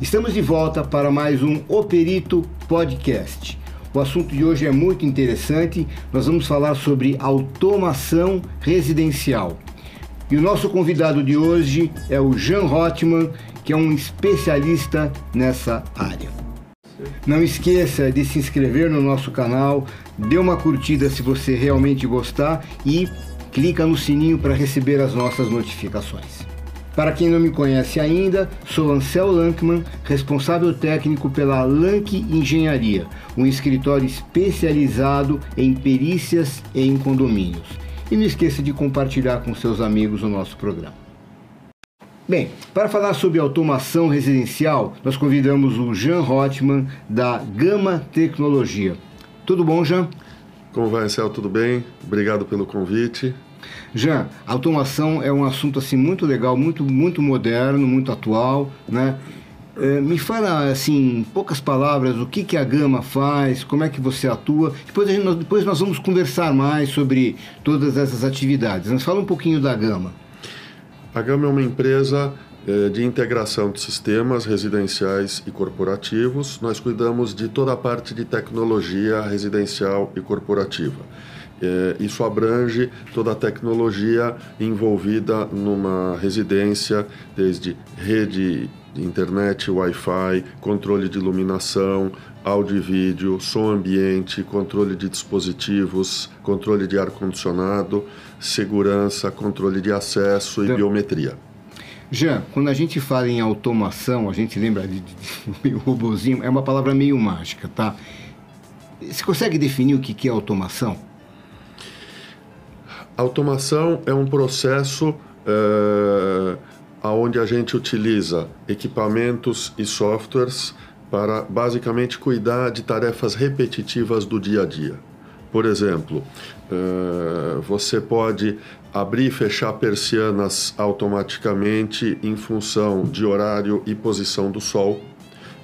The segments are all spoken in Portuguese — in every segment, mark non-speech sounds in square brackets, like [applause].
Estamos de volta para mais um Operito Podcast. O assunto de hoje é muito interessante. Nós vamos falar sobre automação residencial. E o nosso convidado de hoje é o Jean Rotman, que é um especialista nessa área. Não esqueça de se inscrever no nosso canal, dê uma curtida se você realmente gostar e clica no sininho para receber as nossas notificações. Para quem não me conhece ainda, sou Ansel Lankman, responsável técnico pela Lank Engenharia, um escritório especializado em perícias em condomínios. E não esqueça de compartilhar com seus amigos o nosso programa. Bem, para falar sobre automação residencial, nós convidamos o Jean Rotman da Gama Tecnologia. Tudo bom, Jean? Como vai, Ansel? Tudo bem? Obrigado pelo convite. Jean, automação é um assunto assim muito legal, muito muito moderno, muito atual, né? É, me fala assim, em poucas palavras, o que, que a Gama faz, como é que você atua. Depois, gente, depois nós vamos conversar mais sobre todas essas atividades. Mas fala um pouquinho da Gama. A Gama é uma empresa é, de integração de sistemas residenciais e corporativos. Nós cuidamos de toda a parte de tecnologia residencial e corporativa. É, isso abrange toda a tecnologia envolvida numa residência, desde rede de internet, Wi-Fi, controle de iluminação, áudio e vídeo, som ambiente, controle de dispositivos, controle de ar-condicionado, segurança, controle de acesso e então, biometria. Jean, quando a gente fala em automação, a gente lembra de, de, de [laughs] robozinho, é uma palavra meio mágica, tá? Você consegue definir o que é automação? Automação é um processo é, onde a gente utiliza equipamentos e softwares para basicamente cuidar de tarefas repetitivas do dia a dia. Por exemplo, é, você pode abrir e fechar persianas automaticamente em função de horário e posição do sol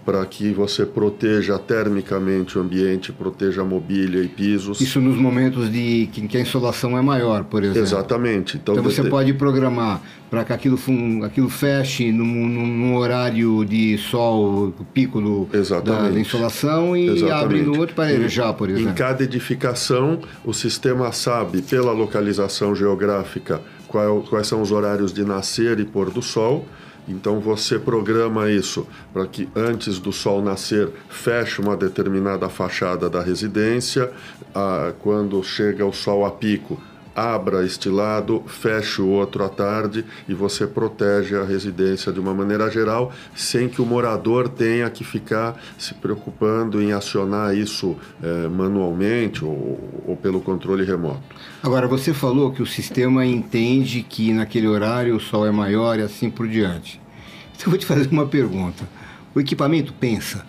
para que você proteja termicamente o ambiente, proteja a mobília e pisos. Isso nos momentos de que a insolação é maior, por exemplo. Exatamente. Então, então você pode programar para que aquilo, aquilo feche num, num, horário de sol, pico do, da, da, insolação e Exatamente. abre no outro para arejar, por exemplo. Em cada edificação, o sistema sabe, pela localização geográfica, qual, quais são os horários de nascer e pôr do sol então você programa isso para que antes do sol nascer feche uma determinada fachada da residência, ah, quando chega o sol a pico abra este lado, feche o outro à tarde e você protege a residência de uma maneira geral, sem que o morador tenha que ficar se preocupando em acionar isso é, manualmente ou, ou pelo controle remoto. Agora, você falou que o sistema entende que naquele horário o sol é maior e assim por diante. Então, eu vou te fazer uma pergunta. O equipamento pensa?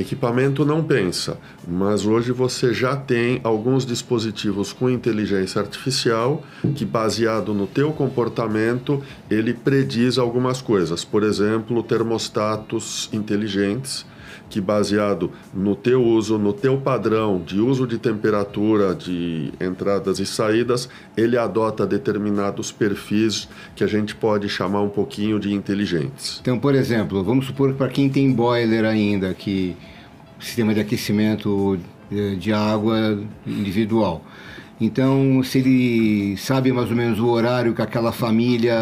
Equipamento não pensa, mas hoje você já tem alguns dispositivos com inteligência artificial que, baseado no teu comportamento, ele prediz algumas coisas. Por exemplo, termostatos inteligentes que baseado no teu uso, no teu padrão de uso de temperatura, de entradas e saídas, ele adota determinados perfis que a gente pode chamar um pouquinho de inteligentes. Então, por exemplo, vamos supor para quem tem boiler ainda, que sistema de aquecimento eh, de água individual. Então, se ele sabe mais ou menos o horário que aquela família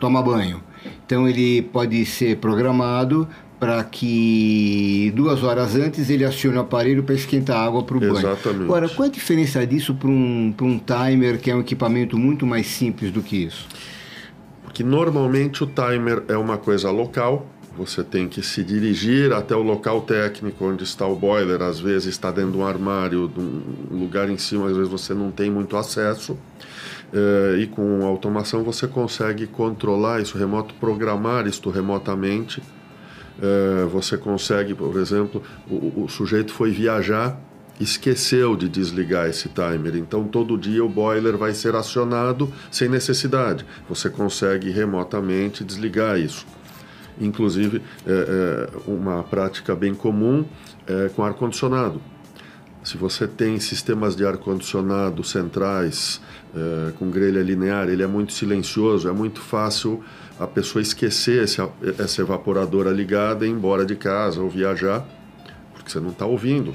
toma banho, então ele pode ser programado para que duas horas antes ele acione o aparelho para esquentar a água para o banho. Exatamente. Agora, qual a diferença disso para um, um timer, que é um equipamento muito mais simples do que isso? Porque normalmente o timer é uma coisa local, você tem que se dirigir até o local técnico onde está o boiler, às vezes está dentro de um armário, de um lugar em cima, às vezes você não tem muito acesso. Eh, e com automação você consegue controlar isso remoto, programar isto remotamente é, você consegue, por exemplo, o, o sujeito foi viajar esqueceu de desligar esse timer. Então, todo dia o boiler vai ser acionado sem necessidade. Você consegue remotamente desligar isso. Inclusive, é, é uma prática bem comum é com ar-condicionado. Se você tem sistemas de ar-condicionado centrais é, com grelha linear, ele é muito silencioso, é muito fácil a pessoa esquecer esse, essa evaporadora ligada e ir embora de casa ou viajar, porque você não está ouvindo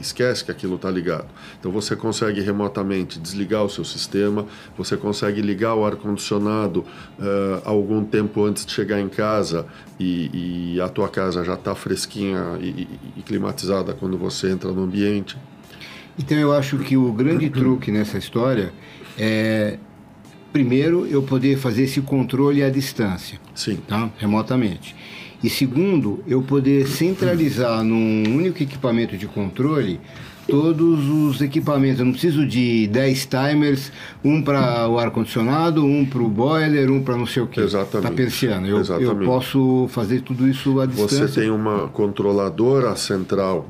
esquece que aquilo está ligado. Então você consegue remotamente desligar o seu sistema, você consegue ligar o ar-condicionado uh, algum tempo antes de chegar em casa e, e a tua casa já está fresquinha e, e, e climatizada quando você entra no ambiente. Então eu acho que o grande truque nessa história é primeiro eu poder fazer esse controle à distância, Sim. tá? remotamente. E segundo, eu poder centralizar num único equipamento de controle todos os equipamentos. Eu não preciso de 10 timers, um para o ar-condicionado, um para o boiler, um para não sei o que. Exatamente. Para persiana. Eu, Exatamente. eu posso fazer tudo isso à distância. Você tem uma controladora central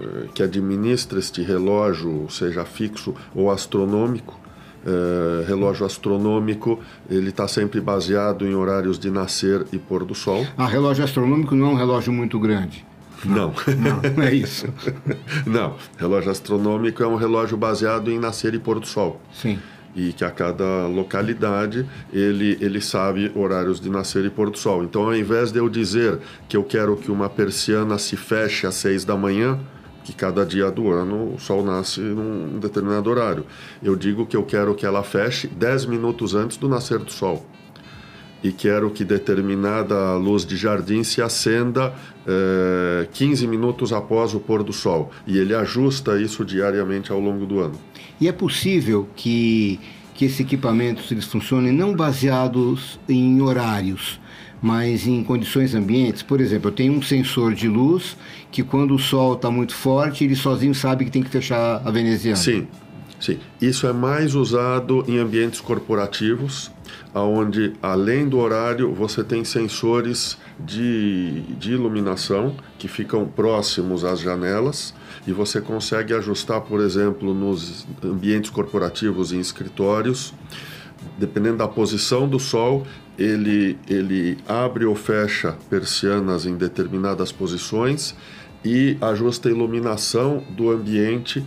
eh, que administra este relógio, seja fixo ou astronômico, é, relógio astronômico, ele está sempre baseado em horários de nascer e pôr do sol. Ah, relógio astronômico não é um relógio muito grande. Não. Não, não é isso. [laughs] não, relógio astronômico é um relógio baseado em nascer e pôr do sol. Sim. E que a cada localidade ele, ele sabe horários de nascer e pôr do sol. Então, ao invés de eu dizer que eu quero que uma persiana se feche às seis da manhã, que cada dia do ano o sol nasce num determinado horário. Eu digo que eu quero que ela feche 10 minutos antes do nascer do sol. E quero que determinada luz de jardim se acenda eh, 15 minutos após o pôr do sol. E ele ajusta isso diariamente ao longo do ano. E é possível que, que esses equipamentos eles funcionem não baseados em horários, mas em condições ambientes, por exemplo, eu tenho um sensor de luz que quando o sol está muito forte, ele sozinho sabe que tem que fechar a veneziana. Sim, sim. Isso é mais usado em ambientes corporativos, onde além do horário você tem sensores de, de iluminação que ficam próximos às janelas e você consegue ajustar, por exemplo, nos ambientes corporativos e escritórios, dependendo da posição do sol, ele, ele abre ou fecha persianas em determinadas posições e ajusta a iluminação do ambiente.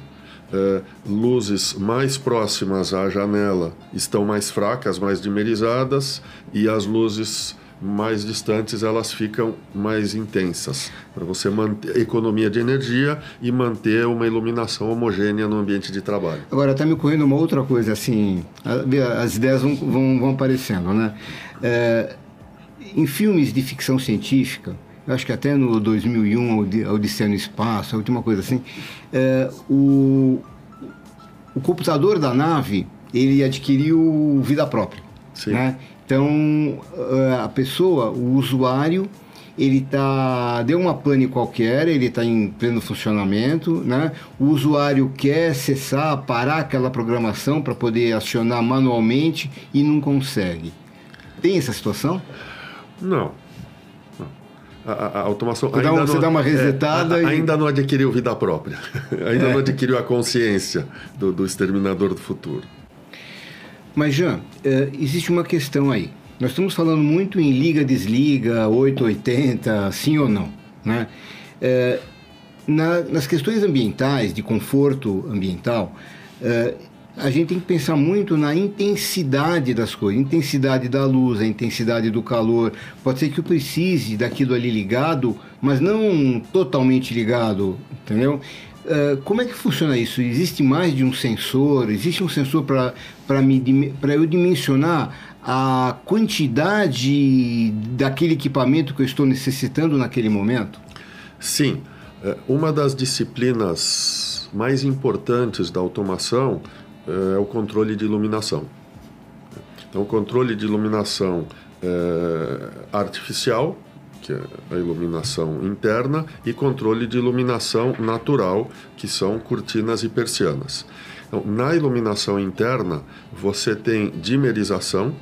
É, luzes mais próximas à janela estão mais fracas, mais dimerizadas, e as luzes mais distantes elas ficam mais intensas para você manter economia de energia e manter uma iluminação homogênea no ambiente de trabalho. Agora está me ocorrendo uma outra coisa assim, as ideias vão, vão, vão aparecendo, né? É, em filmes de ficção científica, eu acho que até no 2001, a Odisseia no Espaço, a última coisa assim, é, o, o computador da nave, ele adquiriu vida própria. Sim. Né? Então, é, a pessoa, o usuário, ele tá deu uma pane qualquer, ele está em pleno funcionamento, né? O usuário quer acessar, parar aquela programação para poder acionar manualmente e não consegue. Tem essa situação? Não. A, a, automação você, dá, não, você dá uma resetada é, a, e... ainda não adquiriu vida própria [laughs] ainda é. não adquiriu a consciência do, do, exterminador do futuro mas Jean é, existe uma questão aí nós estamos falando muito em liga desliga 880 sim ou não né na, nas questões ambientais de conforto ambiental é, a gente tem que pensar muito na intensidade das coisas, intensidade da luz, a intensidade do calor. Pode ser que eu precise daquilo ali ligado, mas não totalmente ligado, entendeu? Uh, como é que funciona isso? Existe mais de um sensor? Existe um sensor para eu dimensionar a quantidade daquele equipamento que eu estou necessitando naquele momento? Sim. É, uma das disciplinas mais importantes da automação é o controle de iluminação. Então, controle de iluminação é, artificial, que é a iluminação interna, e controle de iluminação natural, que são cortinas e persianas. Então, na iluminação interna, você tem dimerização,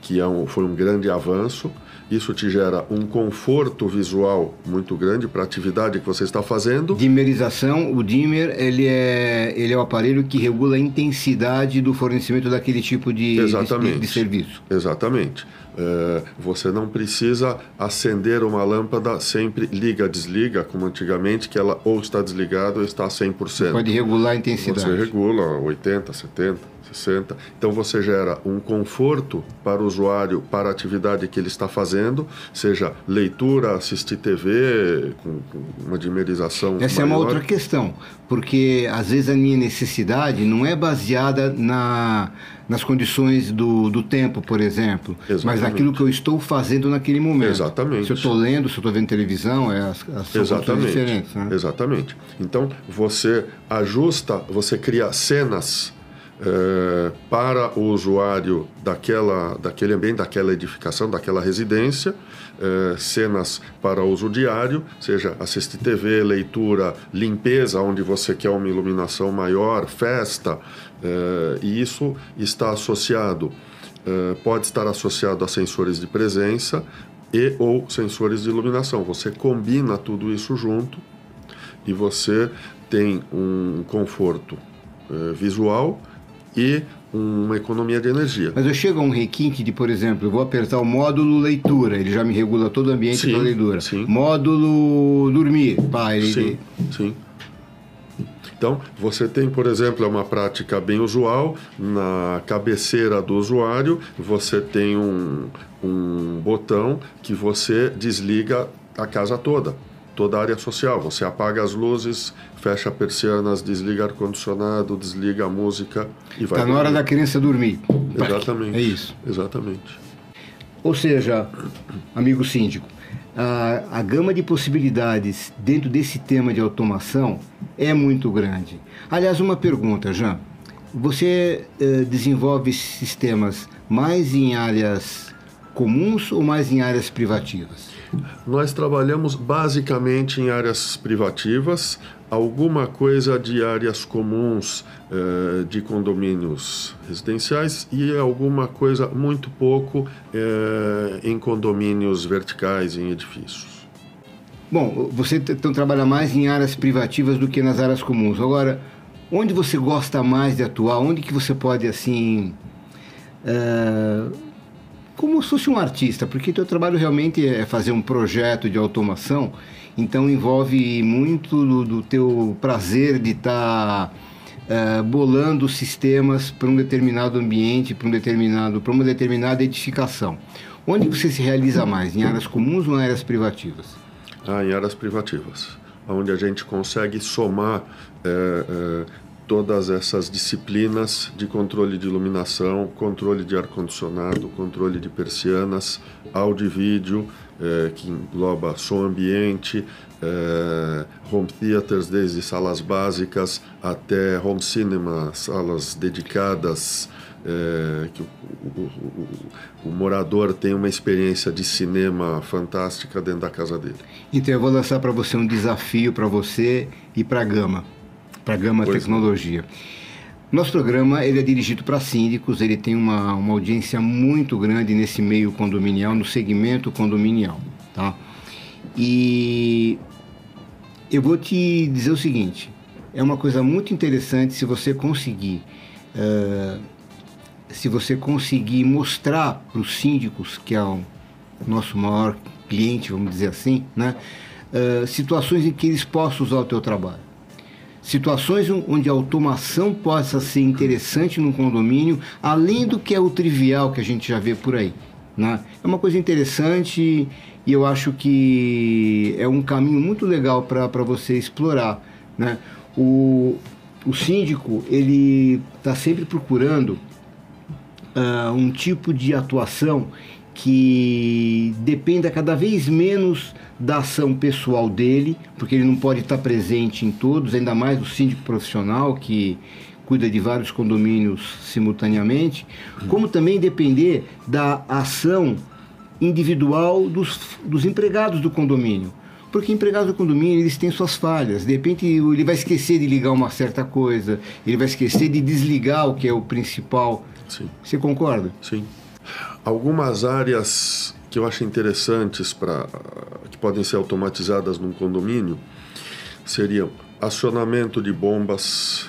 que é um, foi um grande avanço. Isso te gera um conforto visual muito grande para a atividade que você está fazendo. Dimerização, o dimmer, ele é, ele é o aparelho que regula a intensidade do fornecimento daquele tipo de, Exatamente. de, de serviço. Exatamente. É, você não precisa acender uma lâmpada sempre liga, desliga, como antigamente, que ela ou está desligada ou está a 100%. Pode regular a intensidade. Você regula 80, 70. 60. Então você gera um conforto para o usuário, para a atividade que ele está fazendo, seja leitura, assistir TV, com, com uma dimerização. Essa maior. é uma outra questão, porque às vezes a minha necessidade não é baseada na, nas condições do, do tempo, por exemplo, Exatamente. mas naquilo que eu estou fazendo naquele momento. Exatamente. Se eu estou lendo, se eu estou vendo televisão, é as, as Exatamente. diferentes. Né? Exatamente. Então você ajusta, você cria cenas é, para o usuário daquela, daquele ambiente, daquela edificação, daquela residência, é, cenas para uso diário, seja assistir TV, leitura, limpeza, onde você quer uma iluminação maior, festa, é, e isso está associado, pode estar associado a sensores de presença e ou sensores de iluminação. Você combina tudo isso junto e você tem um conforto visual e uma economia de energia. Mas eu chego a um requinte de, por exemplo, eu vou apertar o módulo leitura, ele já me regula todo o ambiente da leitura. Sim. Módulo dormir, pá, ele... Sim, sim. Então, você tem, por exemplo, é uma prática bem usual, na cabeceira do usuário, você tem um, um botão que você desliga a casa toda toda a área social. Você apaga as luzes, fecha persianas, desliga ar-condicionado, desliga a música e vai. Está na hora da criança dormir. Exatamente. É isso. Exatamente. Ou seja, amigo síndico, a, a gama de possibilidades dentro desse tema de automação é muito grande. Aliás, uma pergunta, Jean. Você eh, desenvolve sistemas mais em áreas comuns ou mais em áreas privativas? Nós trabalhamos basicamente em áreas privativas, alguma coisa de áreas comuns eh, de condomínios residenciais e alguma coisa muito pouco eh, em condomínios verticais, em edifícios. Bom, você então trabalha mais em áreas privativas do que nas áreas comuns. Agora, onde você gosta mais de atuar? Onde que você pode assim uh, como se fosse um artista, porque teu trabalho realmente é fazer um projeto de automação, então envolve muito do, do teu prazer de estar tá, uh, bolando sistemas para um determinado ambiente, para um determinado, para uma determinada edificação. Onde você se realiza mais, em áreas comuns ou em áreas privativas? Ah, em áreas privativas, onde a gente consegue somar é, é, todas essas disciplinas de controle de iluminação, controle de ar-condicionado, controle de persianas, áudio e vídeo, eh, que engloba som ambiente, eh, home theaters, desde salas básicas até home cinema, salas dedicadas, eh, que o, o, o, o, morador tem uma experiência de cinema fantástica dentro da casa dele. Então eu vou lançar para você um desafio para você e para a Gama para a Gama pois Tecnologia. Nosso programa ele é dirigido para síndicos, ele tem uma, uma audiência muito grande nesse meio condominial, no segmento condominial. Tá? E eu vou te dizer o seguinte: é uma coisa muito interessante se você conseguir. Uh, se você conseguir mostrar para os síndicos, que é o nosso maior cliente, vamos dizer assim, né, uh, situações em que eles possam usar o teu trabalho situações onde a automação possa ser interessante no condomínio, além do que é o trivial que a gente já vê por aí. Né? É uma coisa interessante e eu acho que é um caminho muito legal para você explorar. Né? O, o síndico ele está sempre procurando uh, um tipo de atuação que dependa cada vez menos da ação pessoal dele, porque ele não pode estar presente em todos, ainda mais o síndico profissional que cuida de vários condomínios simultaneamente, como também depender da ação individual dos, dos empregados do condomínio. Porque empregados do condomínio, eles têm suas falhas. De repente, ele vai esquecer de ligar uma certa coisa, ele vai esquecer de desligar o que é o principal. Sim. Você concorda? Sim. Algumas áreas que eu acho interessantes para que podem ser automatizadas num condomínio seriam acionamento de bombas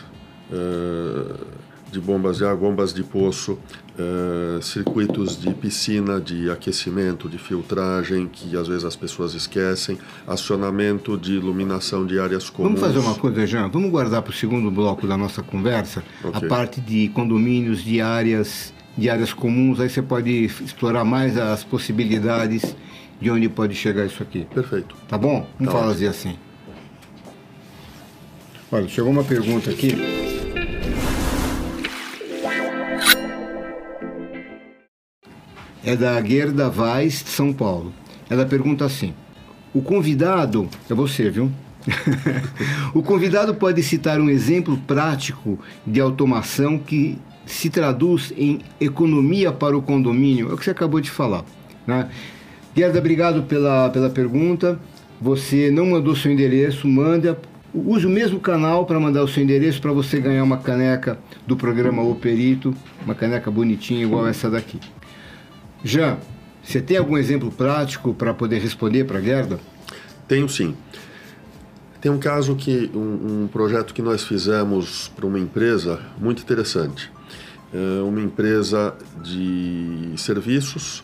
uh, de bombas de água, bombas de poço, uh, circuitos de piscina, de aquecimento, de filtragem, que às vezes as pessoas esquecem, acionamento de iluminação de áreas comuns. Vamos fazer uma coisa, Jean? Vamos guardar para o segundo bloco da nossa conversa okay. a parte de condomínios, de áreas, de áreas comuns. Aí você pode explorar mais as possibilidades de onde pode chegar isso aqui. Perfeito. Tá bom? Vamos tá fazer assim. Olha, chegou uma pergunta aqui. É da Gerda Vaz, de São Paulo. Ela pergunta assim: O convidado, é você, viu? [laughs] o convidado pode citar um exemplo prático de automação que se traduz em economia para o condomínio? É o que você acabou de falar. Né? Gerda, obrigado pela, pela pergunta. Você não mandou seu endereço, manda Use o mesmo canal para mandar o seu endereço para você ganhar uma caneca do programa O Perito, uma caneca bonitinha igual essa daqui. Jean, você tem algum exemplo prático para poder responder para a Gerda? Tenho sim. Tem um caso que um, um projeto que nós fizemos para uma empresa muito interessante. É uma empresa de serviços.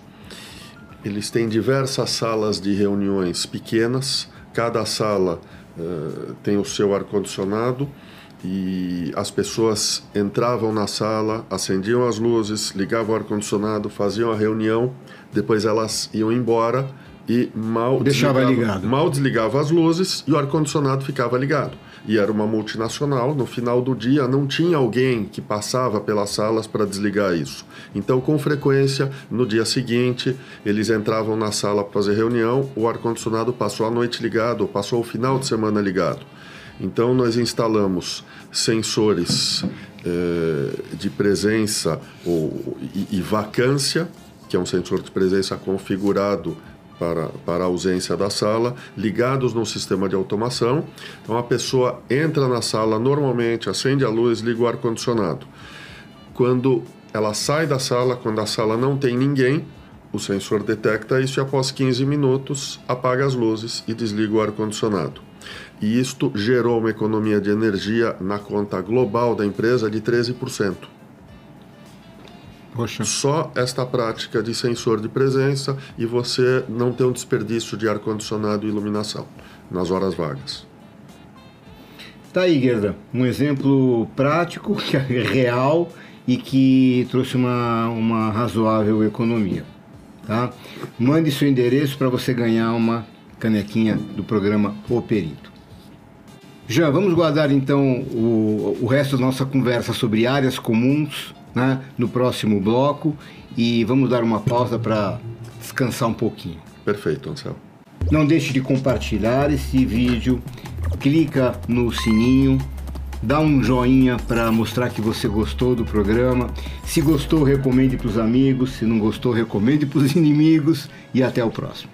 Eles têm diversas salas de reuniões pequenas. Cada sala eh, tem o seu ar-condicionado e as pessoas entravam na sala, acendiam as luzes, ligavam o ar-condicionado, faziam a reunião, depois elas iam embora e mal deixava ligado. Mal desligava as luzes e o ar-condicionado ficava ligado e era uma multinacional. No final do dia, não tinha alguém que passava pelas salas para desligar isso. Então, com frequência, no dia seguinte, eles entravam na sala para fazer reunião, o ar-condicionado passou a noite ligado, ou passou o final de semana ligado. Então, nós instalamos sensores eh, de presença ou, e, e vacância, que é um sensor de presença configurado para, para a ausência da sala, ligados no sistema de automação. Então a pessoa entra na sala normalmente, acende a luz, liga o ar-condicionado. Quando ela sai da sala, quando a sala não tem ninguém, o sensor detecta isso e após 15 minutos apaga as luzes e desliga o ar-condicionado. E isto gerou uma economia de energia na conta global da empresa de 13%. Poxa. Só esta prática de sensor de presença e você não ter um desperdício de ar-condicionado e iluminação nas horas vagas. Tá aí, Gerda, um exemplo prático, [laughs] real e que trouxe uma, uma razoável economia. Tá? Mande seu endereço para você ganhar uma canequinha do programa O Perito. Já vamos guardar então o, o resto da nossa conversa sobre áreas comuns né, no próximo bloco e vamos dar uma pausa para descansar um pouquinho. Perfeito, Anselmo. Não deixe de compartilhar esse vídeo, clica no sininho, dá um joinha para mostrar que você gostou do programa. Se gostou, recomende para os amigos, se não gostou, recomende para os [laughs] inimigos e até o próximo.